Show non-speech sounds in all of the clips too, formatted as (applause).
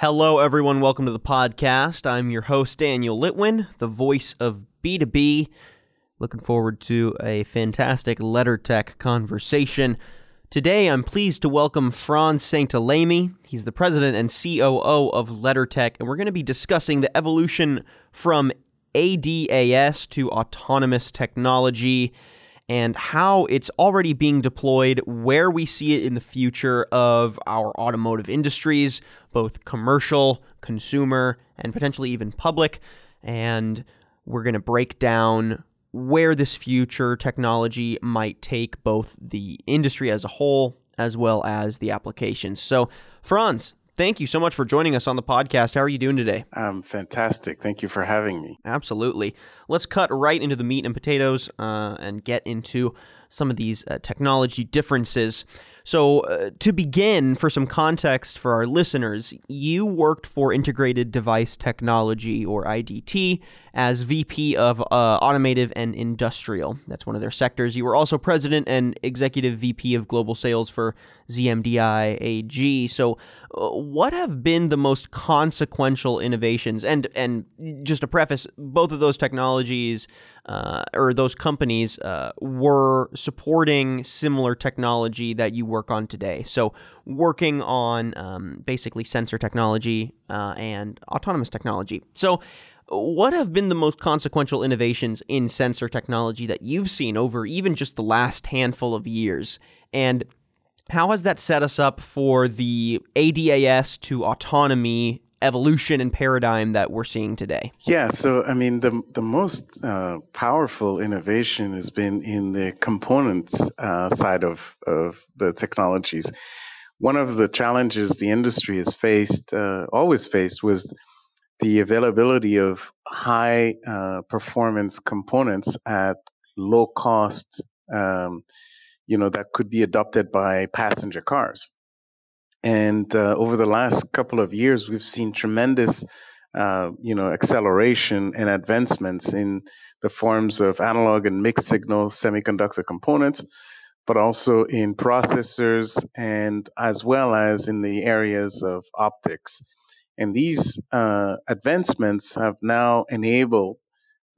Hello, everyone. Welcome to the podcast. I'm your host, Daniel Litwin, the voice of B2B. Looking forward to a fantastic LeddarTech conversation. Today, I'm pleased to welcome Frantz Saintellemy. He's the president and COO of LeddarTech, and we're going to be discussing the evolution from ADAS to autonomous technology and how it's already being deployed, where we see it in the future of our automotive industries, both commercial, consumer, and potentially even public. And we're going to break down where this future technology might take both the industry as a whole as well as the applications. So, Frantz, thank you so much for joining us on the podcast. How are you doing today? I'm fantastic. Thank you for having me. Absolutely. Let's cut right into the meat and potatoes uh, and get into some of these uh, technology differences. So, uh, to begin, for some context for our listeners, you worked for Integrated Device Technology, or IDT, as VP of uh, Automotive and Industrial. That's one of their sectors. You were also President and Executive VP of Global Sales for ZMDI AG. So, uh, what have been the most consequential innovations? And and just to preface, both of those technologies uh, or those companies uh, were supporting similar technology that you work on today. So, working on um, basically sensor technology uh, and autonomous technology. So, what have been the most consequential innovations in sensor technology that you've seen over even just the last handful of years? And how has that set us up for the ADAS to autonomy evolution and paradigm that we're seeing today? Yeah, so I mean, the the most uh, powerful innovation has been in the components uh, side of of the technologies. One of the challenges the industry has faced, uh, always faced, was the availability of high uh, performance components at low cost. Um, you know that could be adopted by passenger cars. And uh, over the last couple of years, we've seen tremendous, uh, you know, acceleration and advancements in the forms of analog and mixed signal semiconductor components, but also in processors and as well as in the areas of optics. And these uh, advancements have now enabled,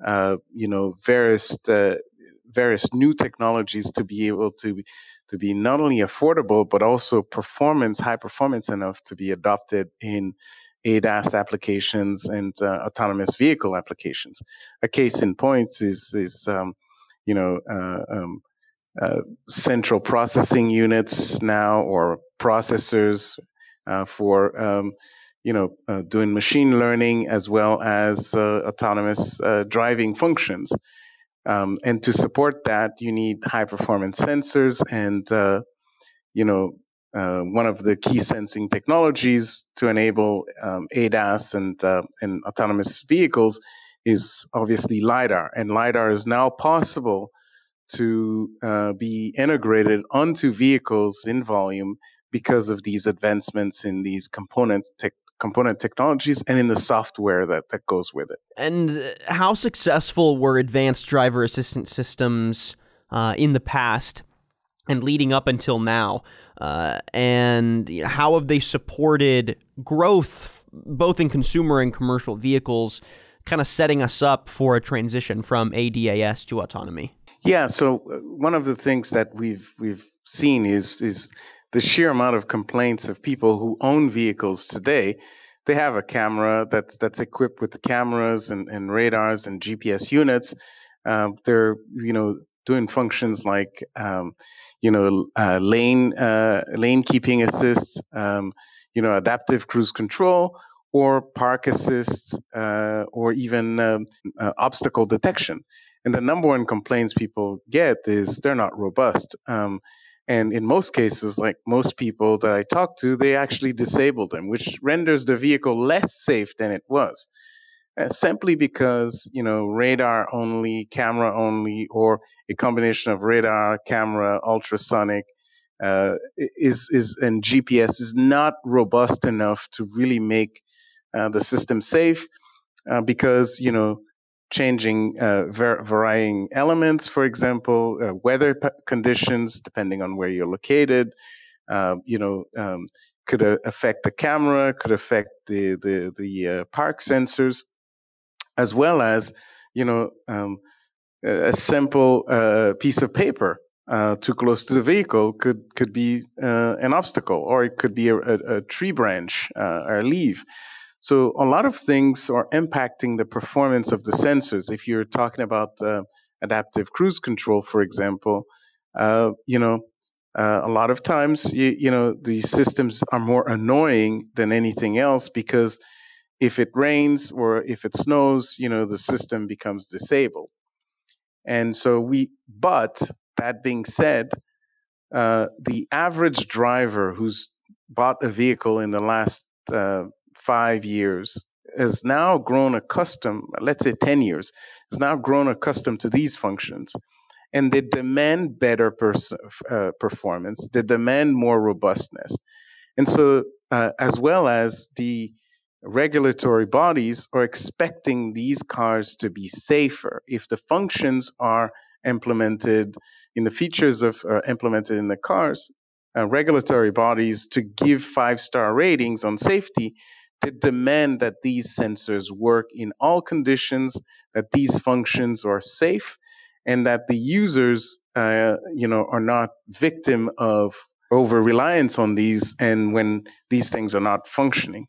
uh, you know, various uh, various new technologies to be able to to be not only affordable but also performance, high performance enough to be adopted in ADAS applications and uh, autonomous vehicle applications. A case in points is is um, you know uh, um, uh, central processing units now or processors uh, for um, you know uh, doing machine learning as well as uh, autonomous driving functions. Um, and to support that, you need high performance sensors. And, uh, you know, uh, one of the key sensing technologies to enable um, ADAS and, uh, and autonomous vehicles is obviously LiDAR. And LiDAR is now possible to uh, be integrated onto vehicles in volume because of these advancements in these components, te- component technologies and in the software that, that goes with it. And uh, how successful were advanced driver assistance systems uh, in the past and leading up until now? Uh, and how have they supported growth both in consumer and commercial vehicles, kind of setting us up for a transition from ADAS to autonomy? Yeah, so uh, one of the things that we've we've seen is is the sheer amount of complaints of people who own vehicles today. They have a camera that's that's equipped with cameras and, and radars and GPS units. Um, they're you know doing functions like um, you know uh, lane uh, lane keeping assist, um, you know adaptive cruise control, or park assist, uh, or even um, uh, obstacle detection. And the number one complaints people get is they're not robust. And in most cases, like most people that I talk to, they actually disable them, which renders the vehicle less safe than it was. Uh, simply because you know radar only, camera only, or a combination of radar, camera, ultrasonic uh, is is and GPS is not robust enough to really make uh, the system safe, uh, because you know changing uh, varying elements, for example, uh, weather p- conditions, depending on where you're located, uh, you know, um, could affect the camera, could affect the the the uh, park sensors, as well as you know um, a simple uh, piece of paper uh, too close to the vehicle could could be an obstacle, or it could be a, a, a tree branch or a leaf. So a lot of things are impacting the performance of the sensors. If you're talking about uh, adaptive cruise control, for example, uh, you know, uh, a lot of times, you, you know, these systems are more annoying than anything else because if it rains or if it snows, you know, the system becomes disabled. And so we, but that being said, uh, the average driver who's bought a vehicle in the last uh, five years has now grown accustomed, let's say 10 years, has now grown accustomed to these functions. And they demand better pers- uh, performance, they demand more robustness. And so, uh, as well as the regulatory bodies are expecting these cars to be safer if the functions are implemented in the features of uh, implemented in the cars uh, regulatory bodies to give five star ratings on safety they demand that these sensors work in all conditions that these functions are safe and that the users uh, you know are not victim of over reliance on these and when these things are not functioning.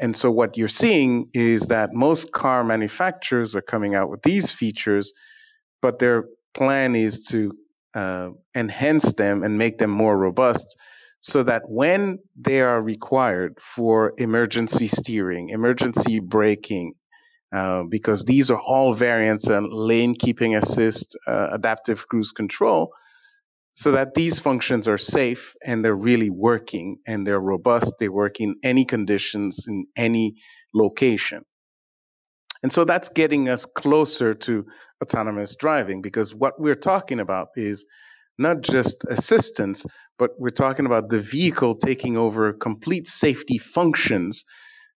And so what you're seeing is that most car manufacturers are coming out with these features but their plan is to uh, enhance them and make them more robust so that when they are required for emergency steering, emergency braking, uh, because these are all variants and lane keeping assist, uh, adaptive cruise control, so that these functions are safe and they're really working and they're robust. They work in any conditions in any location. And so that's getting us closer to autonomous driving because what we're talking about is not just assistance, but we're talking about the vehicle taking over complete safety functions,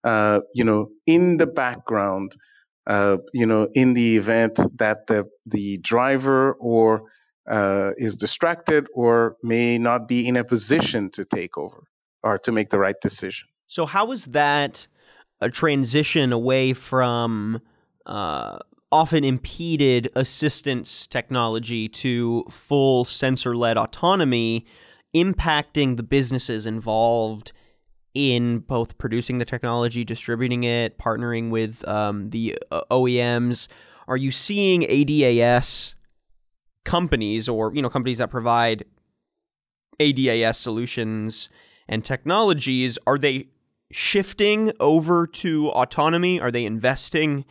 uh, you know, in the background, uh, you know, in the event that the the driver or uh, is distracted or may not be in a position to take over or to make the right decision. So, how is that a transition away from uh, often impeded assistance technology to full sensor led autonomy, impacting the businesses involved in both producing the technology, distributing it, partnering with um, the uh, OEMs? Are you seeing ADAS companies or you know companies that provide ADAS solutions and technologies? Are they shifting over to autonomy? Are they investing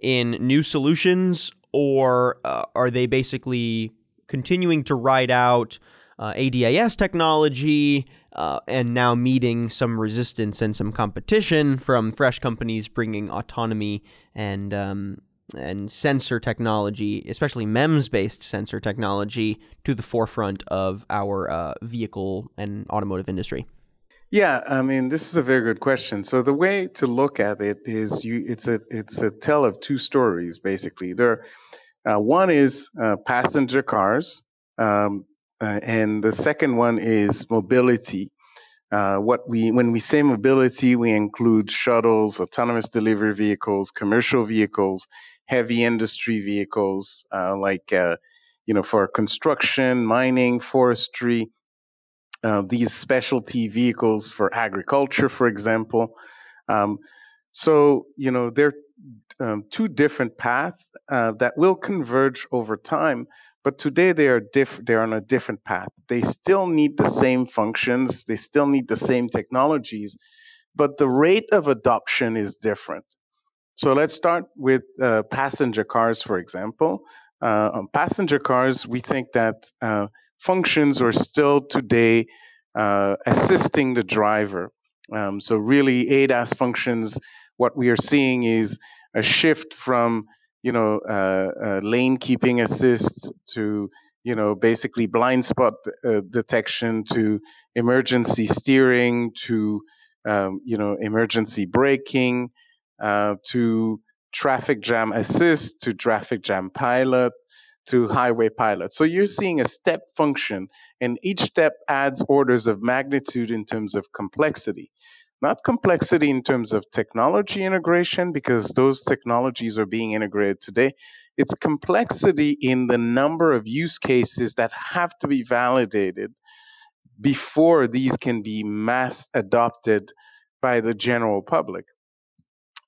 in new solutions, or uh, are they basically continuing to ride out uh, ADAS technology uh, and now meeting some resistance and some competition from fresh companies bringing autonomy and um, and sensor technology, especially MEMS-based sensor technology, to the forefront of our uh, vehicle and automotive industry? Yeah, I mean, this is a very good question. So the way to look at it is you it's a it's a tell of two stories basically. There uh, one is uh, passenger cars um, uh, and the second one is mobility. Uh, what we when we say mobility, we include shuttles, autonomous delivery vehicles, commercial vehicles, heavy industry vehicles uh, like uh, you know for construction, mining, forestry, uh, these specialty vehicles for agriculture, for example. Um, so, you know, they're um, two different paths uh, that will converge over time, but today they are diff- they're on a different path. They still need the same functions, they still need the same technologies, but the rate of adoption is different. So let's start with uh, passenger cars, for example. Uh, on passenger cars, we think that uh, functions are still today uh, assisting the driver. Um, so really, ADAS functions. What we are seeing is a shift from you know uh, uh, lane keeping assist to you know basically blind spot uh, detection to emergency steering to um, you know emergency braking uh, to traffic jam assist to traffic jam pilot to highway pilot. So you're seeing a step function, and each step adds orders of magnitude in terms of complexity. Not complexity in terms of technology integration, because those technologies are being integrated today. It's complexity in the number of use cases that have to be validated before these can be mass adopted by the general public.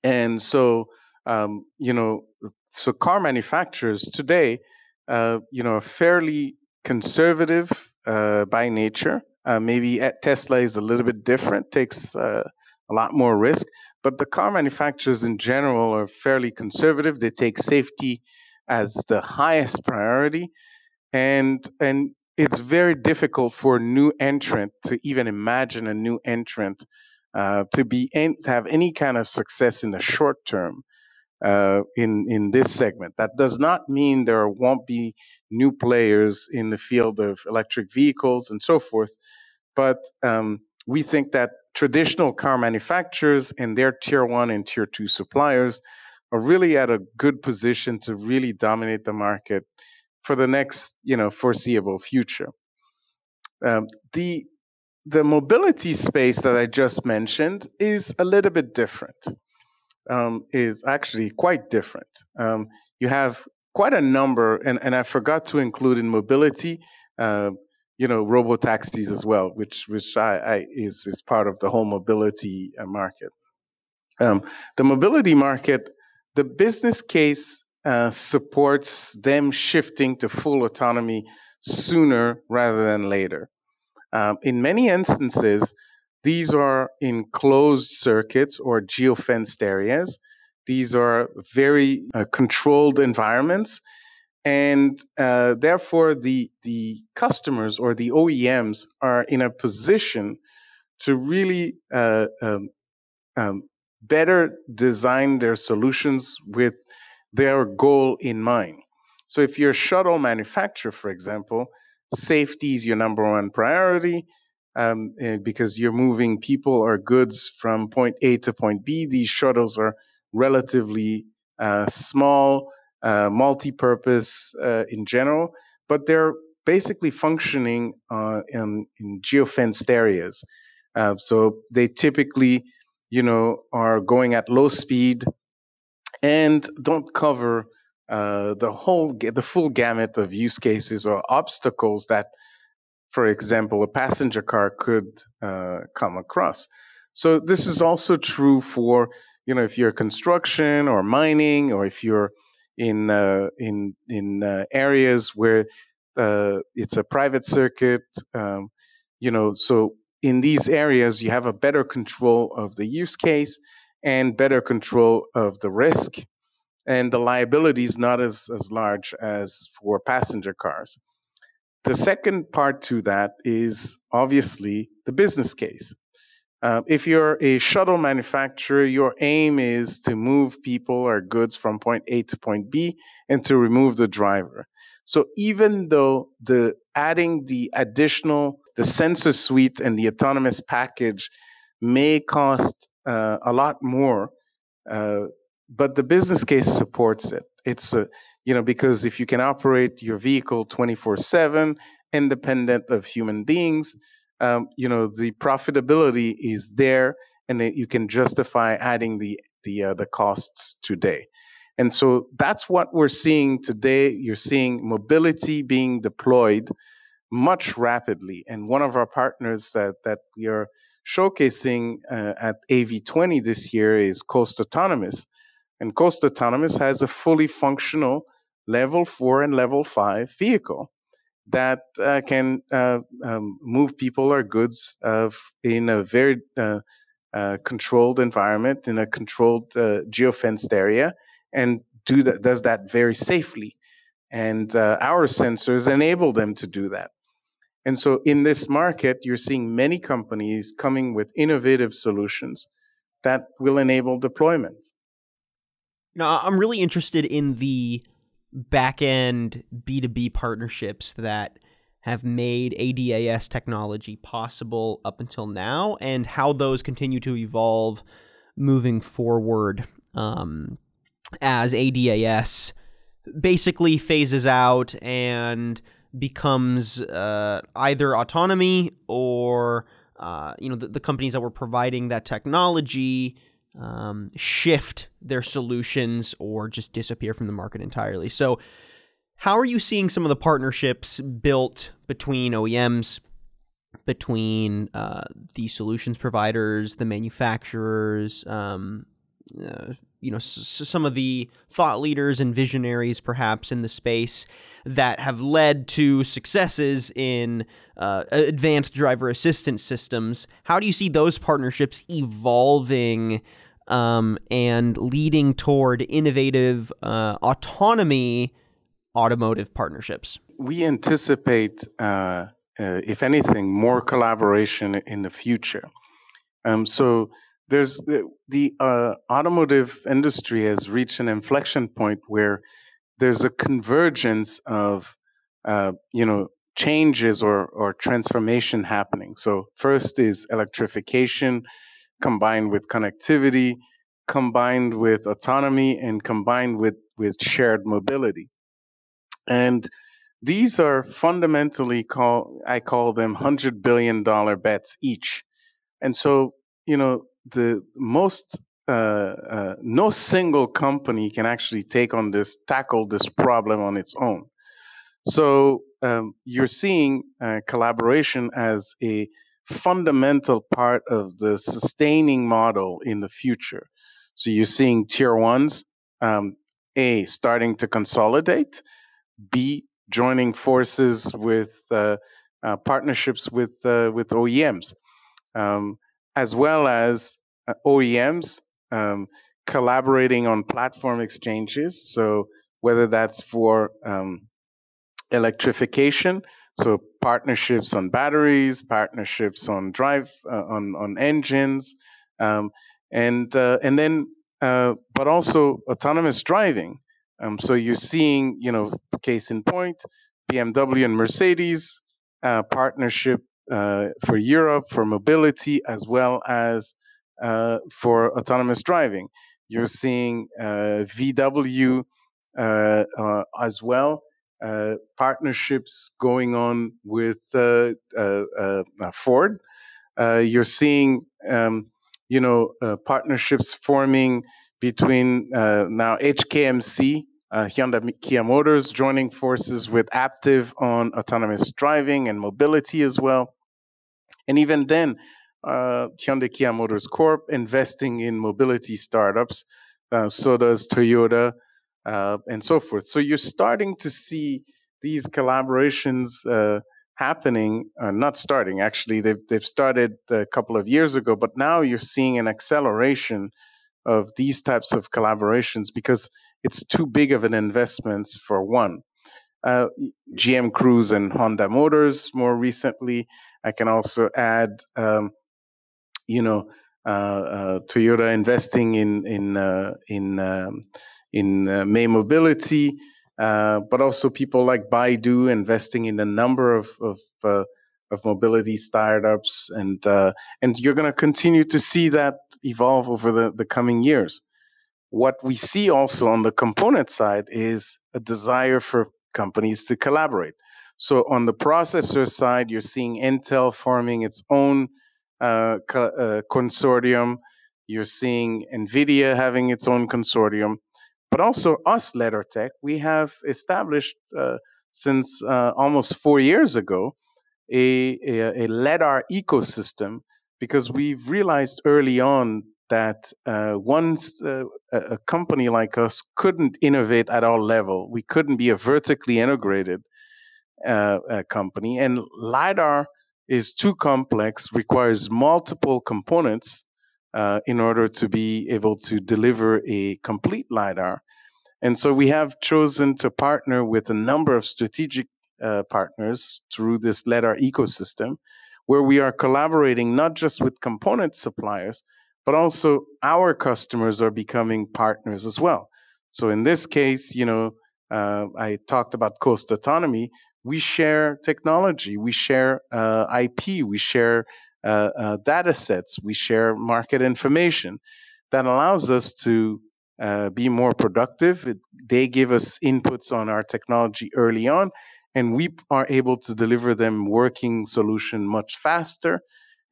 And so, um, you know, so car manufacturers today, uh, you know, fairly conservative uh, by nature. Uh, maybe at Tesla is a little bit different, takes uh, a lot more risk, but the car manufacturers in general are fairly conservative. They take safety as the highest priority, and and it's very difficult for a new entrant to even imagine a new entrant uh, to be to have any kind of success in the short term uh, in in this segment. That does not mean there won't be new players in the field of electric vehicles and so forth, but um, we think that traditional car manufacturers and their tier one and tier two suppliers are really at a good position to really dominate the market for the next you know foreseeable future. Um, the the mobility space that I just mentioned is a little bit different. Um, is actually quite different. Um, you have quite a number, and, and I forgot to include in mobility, uh, you know, robo taxis as well, which which I, I, is is part of the whole mobility uh, market. Um, the mobility market, the business case uh, supports them shifting to full autonomy sooner rather than later. Um, in many instances, these are in closed circuits or geofenced areas. These are very uh, controlled environments, and uh, therefore the the customers or the OEMs are in a position to really uh, um, um, better design their solutions with their goal in mind. So if you're a shuttle manufacturer, for example, safety is your number one priority um, eh, because you're moving people or goods from point A to point B. These shuttles are relatively uh, small, uh, multi-purpose uh, in general, but they're basically functioning uh, in, in geofenced areas. Uh, so they typically, you know, are going at low speed and don't cover uh, the whole the full gamut of use cases or obstacles that for example a passenger car could uh, come across so this is also true for you know if you're construction or mining or if you're in uh, in in uh, areas where uh, it's a private circuit um, you know so in these areas you have a better control of the use case and better control of the risk and the liability is not as, as large as for passenger cars. The second part to that is obviously the business case. Uh, if you're a shuttle manufacturer, your aim is to move people or goods from point A to point B and to remove the driver. So even though the adding the additional the sensor suite and the autonomous package may cost uh, a lot more uh, but the business case supports it. It's a, you know, because if you can operate your vehicle 24 7, independent of human beings, um, you know, the profitability is there and you can justify adding the, the, uh, the costs today. And so that's what we're seeing today. You're seeing mobility being deployed much rapidly. And one of our partners that, that we are showcasing uh, at AV20 this year is Coast Autonomous. And Coast Autonomous has a fully functional level four and level five vehicle that uh, can uh, um, move people or goods uh, in a very uh, uh, controlled environment, in a controlled geofenced area, and do that, does that very safely. And our sensors enable them to do that. And so in this market, you're seeing many companies coming with innovative solutions that will enable deployment. Now, I'm really interested in the back end B2B partnerships that have made ADAS technology possible up until now and how those continue to evolve moving forward um, as ADAS basically phases out and becomes uh, either autonomy or uh, you know the, the, companies that were providing that technology um, shift their solutions or just disappear from the market entirely. So, how are you seeing some of the partnerships built between OEMs, between uh, the solutions providers, the manufacturers, um, uh, you know, s- some of the thought leaders and visionaries, perhaps in the space, that have led to successes in uh, advanced driver assistance systems. How do you see those partnerships evolving um, and leading toward innovative uh, autonomy automotive partnerships? We anticipate, uh, uh if anything, more collaboration in the future. Um, so there's the, the uh, automotive industry has reached an inflection point where there's a convergence of uh, you know changes or or transformation happening. So first is electrification combined with connectivity, combined with autonomy, and combined with with shared mobility. And these are fundamentally call I call them hundred billion dollar bets each. And so you know the most uh, uh, no single company can actually take on this tackle this problem on its own. So um, you're seeing uh, collaboration as a fundamental part of the sustaining model in the future. So you're seeing tier ones, um, A, starting to consolidate, B, joining forces with uh, uh, partnerships with, uh, with OEMs. Um, as well as uh, OEMs um, collaborating on platform exchanges. So whether that's for um, electrification, so partnerships on batteries, partnerships on drive, uh, on on engines, um, and uh, and then uh, but also autonomous driving. Um, so you're seeing, you know, case in point, BMW and Mercedes uh, partnership for Europe for mobility as well as uh, for autonomous driving. You're seeing uh, VW uh, uh, as well. partnerships going on with Ford. you're seeing, um, you know, partnerships forming between now HKMC, uh, Hyundai Kia Motors joining forces with Aptiv on autonomous driving and mobility as well. And even then, uh, Hyundai Kia Motors Corp investing in mobility startups. Uh, so does Toyota, uh, and so forth. So you're starting to see these collaborations uh, happening. Uh, not starting, actually, they've they've started a couple of years ago, but now you're seeing an acceleration of these types of collaborations because it's too big of an investment for one. Uh, GM Cruise and Honda Motors more recently. I can also add, um, you know, uh, uh, Toyota investing in in uh, in um, in uh, May Mobility, uh, but also people like Baidu investing in a number of of, of mobility startups, and and you're going to continue to see that evolve over the, the coming years. What we see also on the component side is a desire for companies to collaborate. So on the processor side, you're seeing Intel forming its own uh, co- uh, consortium. You're seeing NVIDIA having its own consortium. But also us, LeddarTech, we have established uh, since uh, almost four years ago a, a, a Leddar ecosystem because we've realized early on that uh, once uh, a company like us couldn't innovate at all level, we couldn't be a vertically integrated company. And LiDAR is too complex, requires multiple components uh, in order to be able to deliver a complete LiDAR. And so we have chosen to partner with a number of strategic uh, partners through this LiDAR ecosystem, where we are collaborating not just with component suppliers, but also our customers are becoming partners as well. So in this case, you know, uh, I talked about coast autonomy we share technology, we share uh, IP, we share uh, uh, data sets, we share market information that allows us to uh, be more productive. It, they give us inputs on our technology early on, and we are able to deliver them working solution much faster,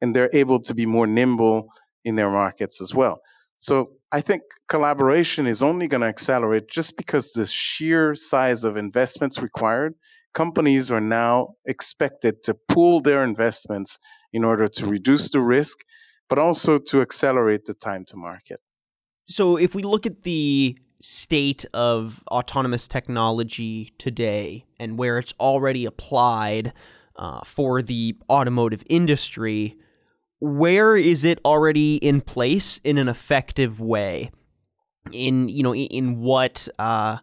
and they're able to be more nimble in their markets as well. So I think collaboration is only going to accelerate just because the sheer size of investments required. Companies are now expected to pool their investments in order to reduce the risk, but also to accelerate the time to market. So, if we look at the state of autonomous technology today and where it's already applied uh, for the automotive industry, where is it already in place in an effective way? In you know, in, in what uh,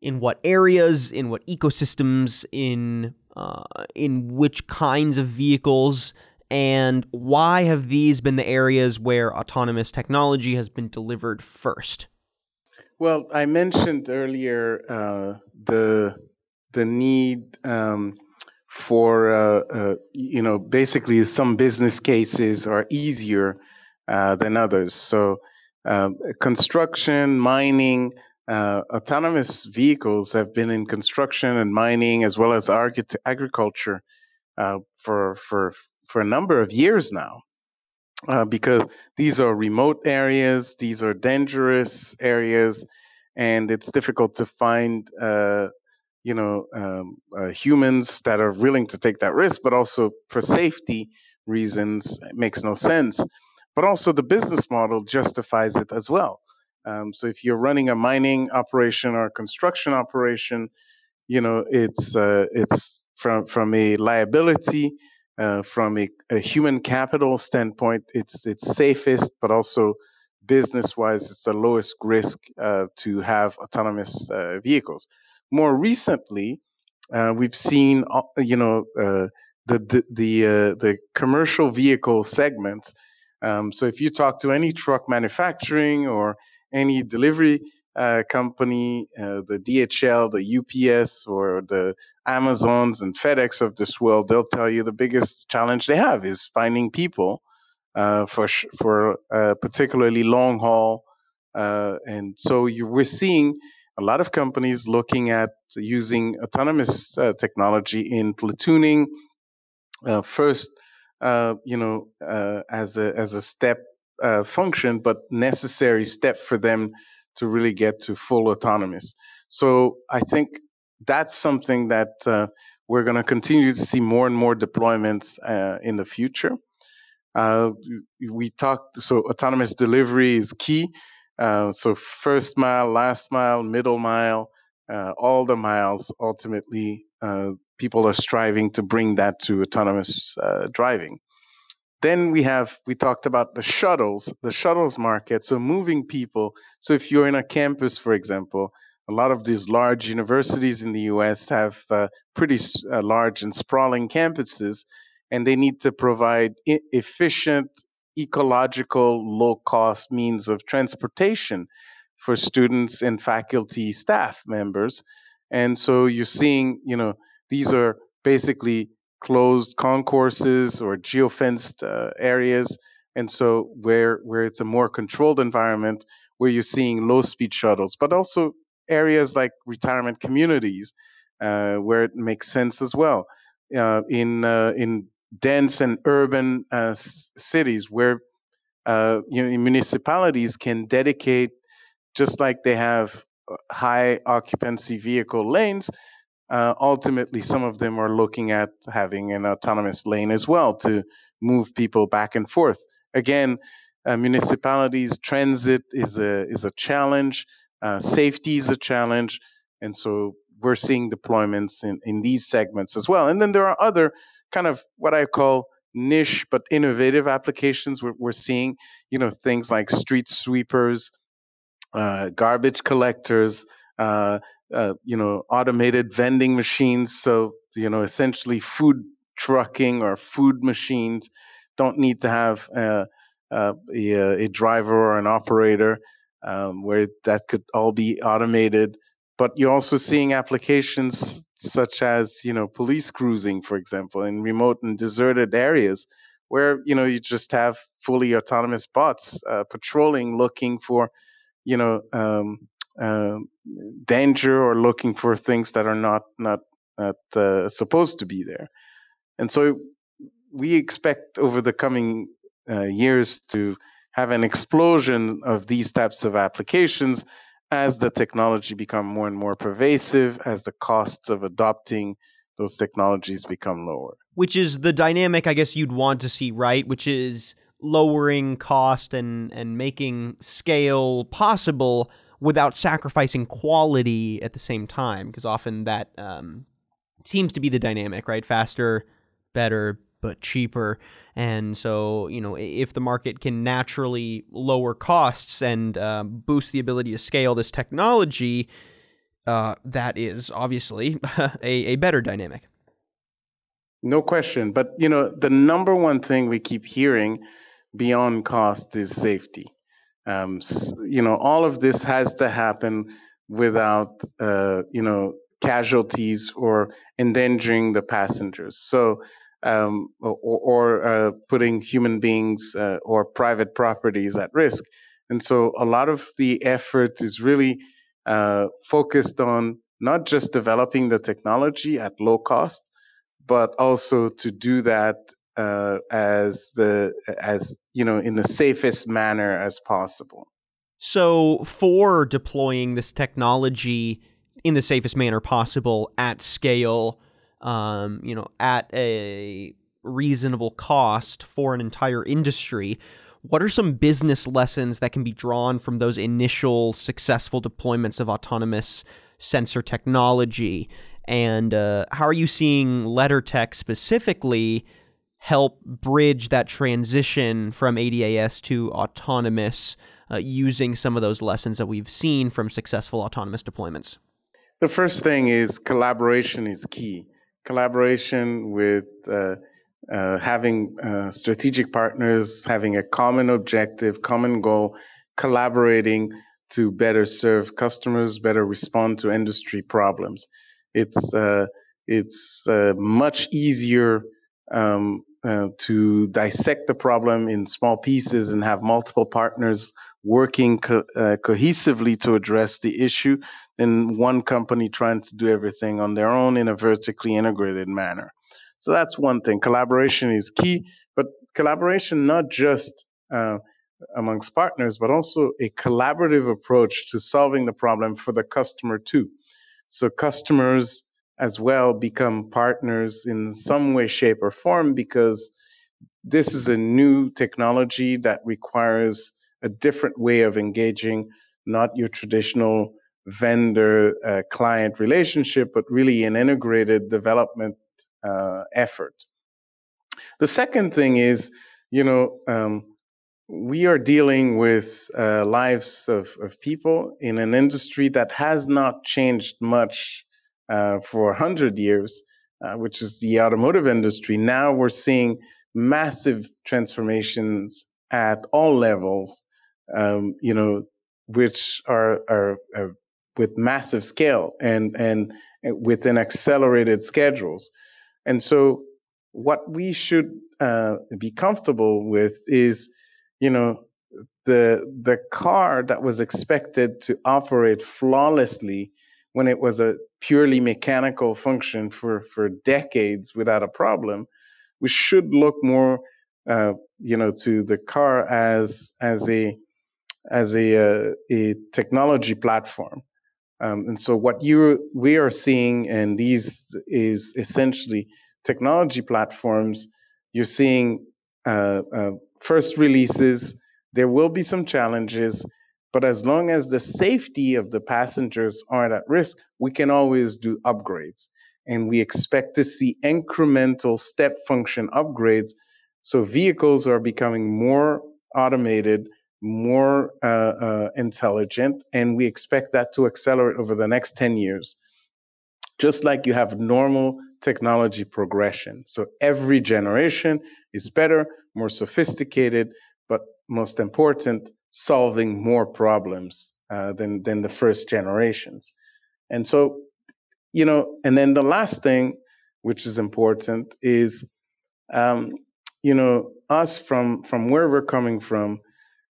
in what areas, in what ecosystems, in uh, in which kinds of vehicles, and why have these been the areas where autonomous technology has been delivered first? Well, I mentioned earlier uh, the the need um, for uh, uh, you know basically some business cases are easier uh, than others. So um, construction, mining, uh, autonomous vehicles have been in construction and mining as well as agriculture uh, for for for a number of years now. Uh, because these are remote areas, these are dangerous areas, and it's difficult to find you know um, uh, humans that are willing to take that risk, but also for safety reasons, it makes no sense. But also the business model justifies it as well. Um, so if you're running a mining operation or a construction operation, you know it's uh, it's from from a liability, uh, from a, a, human capital standpoint, it's it's safest, but also business wise, it's the lowest risk uh, to have autonomous uh, vehicles more recently, uh, we've seen, uh, you know, the the the, the, commercial vehicle segment. Um, so if you talk to any truck manufacturing or any delivery uh, company, uh, the DHL, the UPS, or the Amazons and FedEx of this world, they'll tell you the biggest challenge they have is finding people for sh- for particularly long haul. and so you, we're seeing a lot of companies looking at using autonomous uh, technology in platooning. Uh, first, uh, you know, uh, as a as a step uh, function, but necessary step for them to really get to full autonomous. So I think that's something that uh, we're going to continue to see more and more deployments in the future. we talked so autonomous delivery is key uh, so first mile, last mile, middle mile, uh, all the miles, ultimately, uh, people are striving to bring that to autonomous uh, driving. Then we have, we talked about the shuttles, the shuttles market. So moving people. So if you're in a campus, for example, a lot of these large universities in the US have uh, pretty large and sprawling campuses, and they need to provide efficient ecological, low cost means of transportation for students and faculty staff members. And so you're seeing, you know, these are basically closed concourses or geofenced uh, areas. And so where where it's a more controlled environment, where you're seeing low speed shuttles, but also areas like retirement communities, uh, where it makes sense as well. Uh, in uh, in dense and urban uh, cities where uh, you know municipalities can dedicate just like they have high occupancy vehicle lanes uh, ultimately some of them are looking at having an autonomous lane as well to move people back and forth again uh, municipalities transit is a is a challenge uh, safety is a challenge and so we're seeing deployments in, in these segments as well and then there are other kind of what I call niche but innovative applications. We're, we're seeing, you know, things like street sweepers, uh, garbage collectors, uh, you know, automated vending machines. So, you know, essentially food trucking or food machines don't need to have uh, uh, a, a, driver or an operator um, where that could all be automated. But you're also seeing applications such as you know police cruising, for example, in remote and deserted areas, where you know you just have fully autonomous bots uh, patrolling, looking for you know, um, uh, danger or looking for things that are not not not uh, supposed to be there. And so we expect over the coming uh, years to have an explosion of these types of applications as the technology become more and more pervasive, as the costs of adopting those technologies become lower. Which is the dynamic I guess you'd want to see, right? Which is lowering cost and and making scale possible without sacrificing quality at the same time because often that um, seems to be the dynamic right? Faster better but cheaper. And so you know if the market can naturally lower costs and uh, boost the ability to scale this technology uh, that is obviously (laughs) a, a better dynamic. No question. But you know the number one thing we keep hearing beyond cost is safety. Um, you know, all of this has to happen without, uh, you know, casualties or endangering the passengers. So, um, or, or uh, putting human beings uh, or private properties at risk. And so, a lot of the effort is really uh, focused on not just developing the technology at low cost, but also to do that uh, as the as you know in the safest manner as possible. So for deploying this technology in the safest manner possible at scale, um, you know, at a reasonable cost for an entire industry. What are some business lessons that can be drawn from those initial successful deployments of autonomous sensor technology? And uh, how are you seeing LeddarTech specifically help bridge that transition from ADAS to autonomous uh, using some of those lessons that we've seen from successful autonomous deployments? The first thing is collaboration is key. Collaboration with uh, uh, having uh, strategic partners, having a common objective, common goal, collaborating to better serve customers, better respond to industry problems. It's uh, it's uh, much easier um, uh, to dissect the problem in small pieces and have multiple partners working co- uh, cohesively to address the issue than one company trying to do everything on their own in a vertically integrated manner. So that's one thing. Collaboration is key, but collaboration not just uh, amongst partners, but also a collaborative approach to solving the problem for the customer too. So customers as well become partners in some way, shape, or form because this is a new technology that requires a different way of engaging, not your traditional vendor uh, client relationship, but really an integrated development uh, effort. The second thing is, you know, um, we are dealing with uh, lives of, of people in an industry that has not changed much for 100 years, uh, which is the automotive industry. Now we're seeing massive transformations at all levels, um, you know, which are, are, are, with massive scale and, and within accelerated schedules. And so what we should uh, be comfortable with is, you know, the the car that was expected to operate flawlessly when it was a purely mechanical function for, for decades without a problem, we should look more, uh, you know, to the car as as a as a uh, a technology platform. Um, and so what you we are seeing, and these is essentially technology platforms. You're seeing uh, uh first releases. There will be some challenges but as long as the safety of the passengers aren't at risk, we can always do upgrades. And we expect to see incremental step function upgrades. So vehicles are becoming more automated, more uh, uh, intelligent, and we expect that to accelerate over the next 10 years. Just like you have normal technology progression. So every generation is better, more sophisticated, but most important, solving more problems uh, than than the first generations. And so, you know, and then the last thing, which is important, is, um, you know, us from from where we're coming from.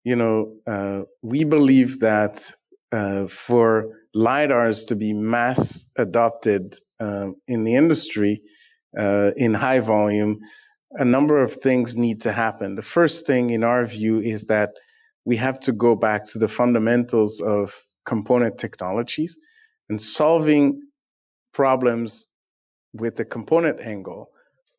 you know, uh, we believe that uh, for lidars to be mass adopted uh, in the industry uh, in high volume, a number of things need to happen. The first thing, in our view, is that we have to go back to the fundamentals of component technologies and solving problems with the component angle.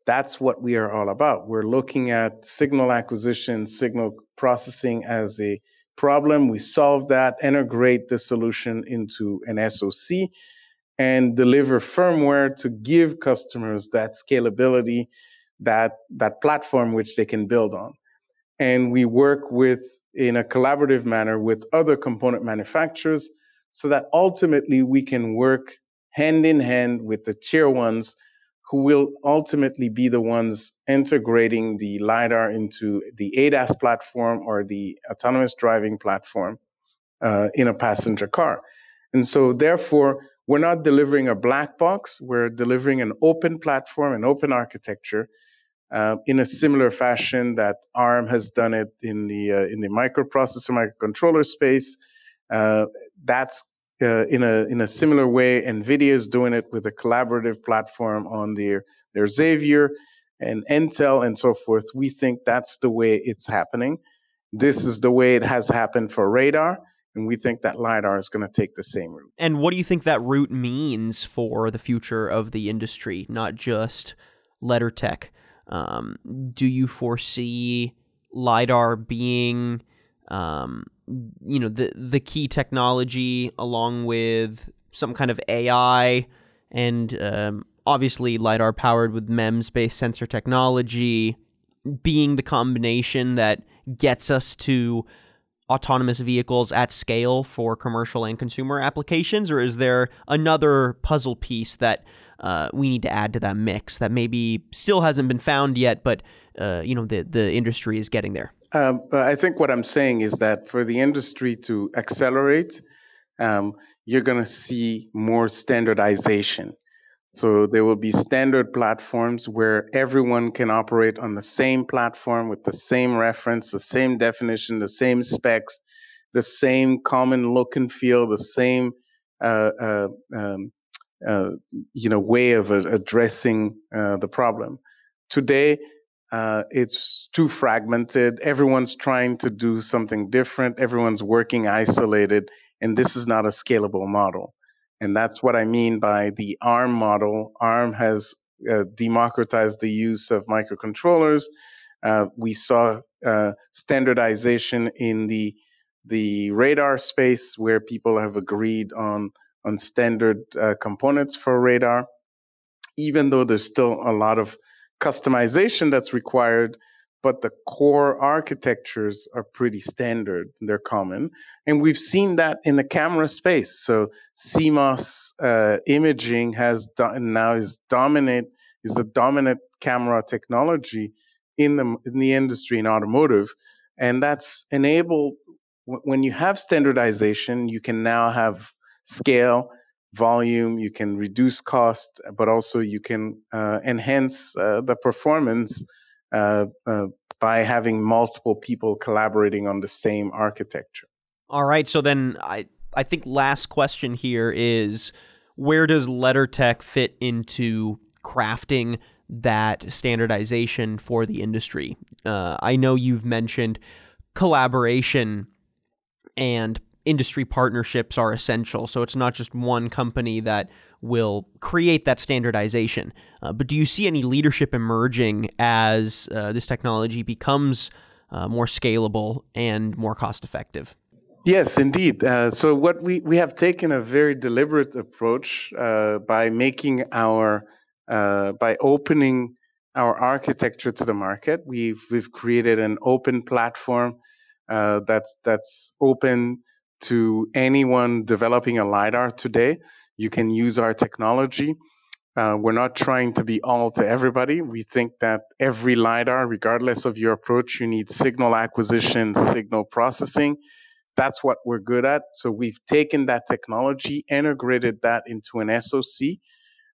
That's what we are all about. We're looking at signal acquisition, signal processing as a problem. We solve that, integrate the solution into an SoC, and deliver firmware to give customers that scalability, that, that platform which they can build on. And we work with, in a collaborative manner, with other component manufacturers so that ultimately we can work hand in hand with the tier ones who will ultimately be the ones integrating the LiDAR into the ADAS platform or the autonomous driving platform uh, in a passenger car. And so, therefore, we're not delivering a black box, we're delivering an open platform, an open architecture. Uh, in a similar fashion that ARM has done it in the uh, in the microprocessor microcontroller space, uh, that's uh, in a in a similar way. NVIDIA is doing it with a collaborative platform on their their Xavier and Intel and so forth. We think that's the way it's happening. This is the way it has happened for radar. And we think that LiDAR is going to take the same route. And what do you think that route means for the future of the industry, not just LeddarTech? Um, do you foresee LiDAR being um, you know the the key technology along with some kind of AI and um, obviously lidar powered with MEMS based sensor technology being the combination that gets us to autonomous vehicles at scale for commercial and consumer applications or is there another puzzle piece that uh, we need to add to that mix that maybe still hasn't been found yet but uh, you know the the industry is getting there um, I think what I'm saying is that for the industry to accelerate, um, you're going to see more standardization. So there will be standard platforms where everyone can operate on the same platform with the same reference, the same definition, the same specs, the same common look and feel, the same uh, uh, um, you know way of addressing uh, the problem. Today, uh, it's too fragmented. Everyone's trying to do something different. Everyone's working isolated, and this is not a scalable model. And that's what I mean by the ARM model. ARM has uh, democratized the use of microcontrollers. Uh, we saw uh, standardization in the the radar space, where people have agreed on on standard uh, components for radar. Even though there's still a lot of customization that's required, but the core architectures are pretty standard. They're common. And we've seen that in the camera space. So CMOS uh, imaging has do- now is dominant, is the dominant camera technology in the, in the industry in automotive. And that's enabled when you have standardization, you can now have scale volume, you can reduce cost, but also you can uh, enhance uh, the performance uh, uh, by having multiple people collaborating on the same architecture. All right. So then I, I think last question here is where does LeddarTech fit into crafting that standardization for the industry? Uh, I know you've mentioned collaboration and industry partnerships are essential. So it's not just one company that will create that standardization. Uh, but do you see any leadership emerging as uh, this technology becomes uh, more scalable and more cost effective? Yes, indeed. Uh, so what we, we have taken a very deliberate approach uh, by making our uh, by opening our architecture to the market. We've we've created an open platform that's that's open to anyone developing a LiDAR today. You can use our technology. Uh, we're not trying to be all to everybody. We think that every LiDAR, regardless of your approach, you need signal acquisition, signal processing. That's what we're good at. So we've taken that technology, integrated that into an SoC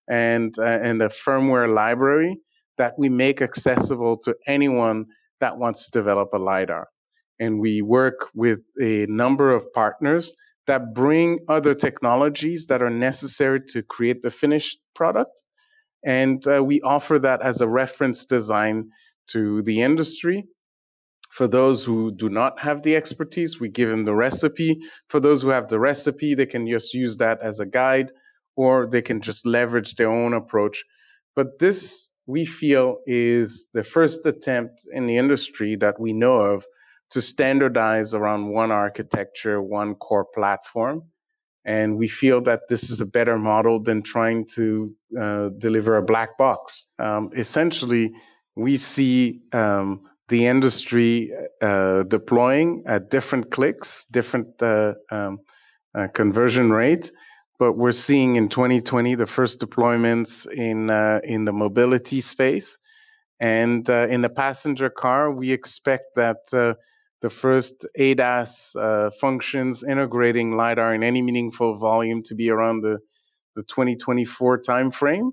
and, uh, and a firmware library that we make accessible to anyone that wants to develop a LiDAR. And we work with a number of partners that bring other technologies that are necessary to create the finished product. And uh, we offer that as a reference design to the industry. For those who do not have the expertise, we give them the recipe. For those who have the recipe, they can just use that as a guide or they can just leverage their own approach. But this, we feel, is the first attempt in the industry that we know of to standardize around one architecture, one core platform. And we feel that this is a better model than trying to uh, deliver a black box. Um, essentially, we see um, the industry uh, deploying at different clicks, different uh, um, uh, conversion rate. But we're seeing in 2020 the first deployments in uh, in the mobility space, and uh, in the passenger car, we expect that the first ADAS uh, functions integrating LiDAR in any meaningful volume to be around the, the 2024 timeframe.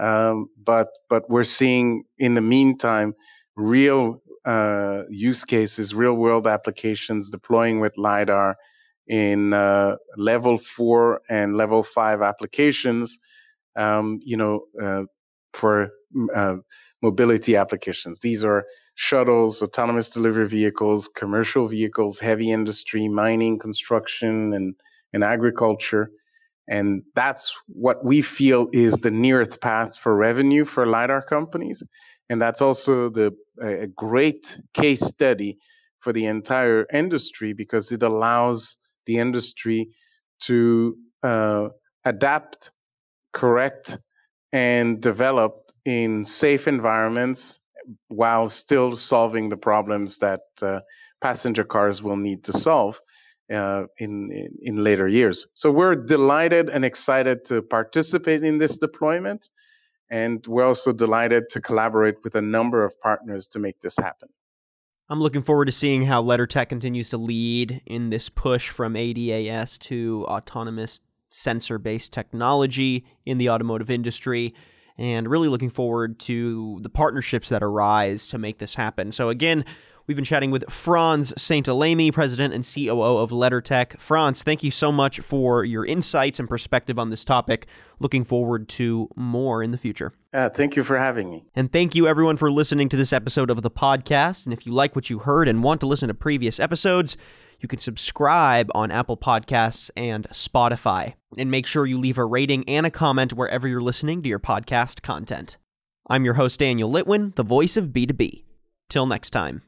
Um, but, but we're seeing in the meantime real uh, use cases, real world applications deploying with LiDAR in uh, level four and level five applications. Um, you know, uh, for uh, mobility applications. These are shuttles, autonomous delivery vehicles, commercial vehicles, heavy industry, mining, construction, and, and agriculture. And that's what we feel is the nearest path for revenue for LiDAR companies. And that's also the, a great case study for the entire industry because it allows the industry to uh, adapt, correct, and develop in safe environments while still solving the problems that uh, passenger cars will need to solve uh, in, in, in later years. So we're delighted and excited to participate in this deployment, and we're also delighted to collaborate with a number of partners to make this happen. I'm looking forward to seeing how LeddarTech continues to lead in this push from ADAS to autonomous sensor based technology in the automotive industry and really looking forward to the partnerships that arise to make this happen. So, again, we've been chatting with Frantz Saintellemy, President and COO of LeddarTech. Frantz, thank you so much for your insights and perspective on this topic. Looking forward to more in the future. Uh, thank you for having me. And thank you, everyone, for listening to this episode of the podcast. And if you like what you heard and want to listen to previous episodes, you can subscribe on Apple Podcasts and Spotify. And make sure you leave a rating and a comment wherever you're listening to your podcast content. I'm your host, Daniel Litwin, the voice of B2B. Till next time.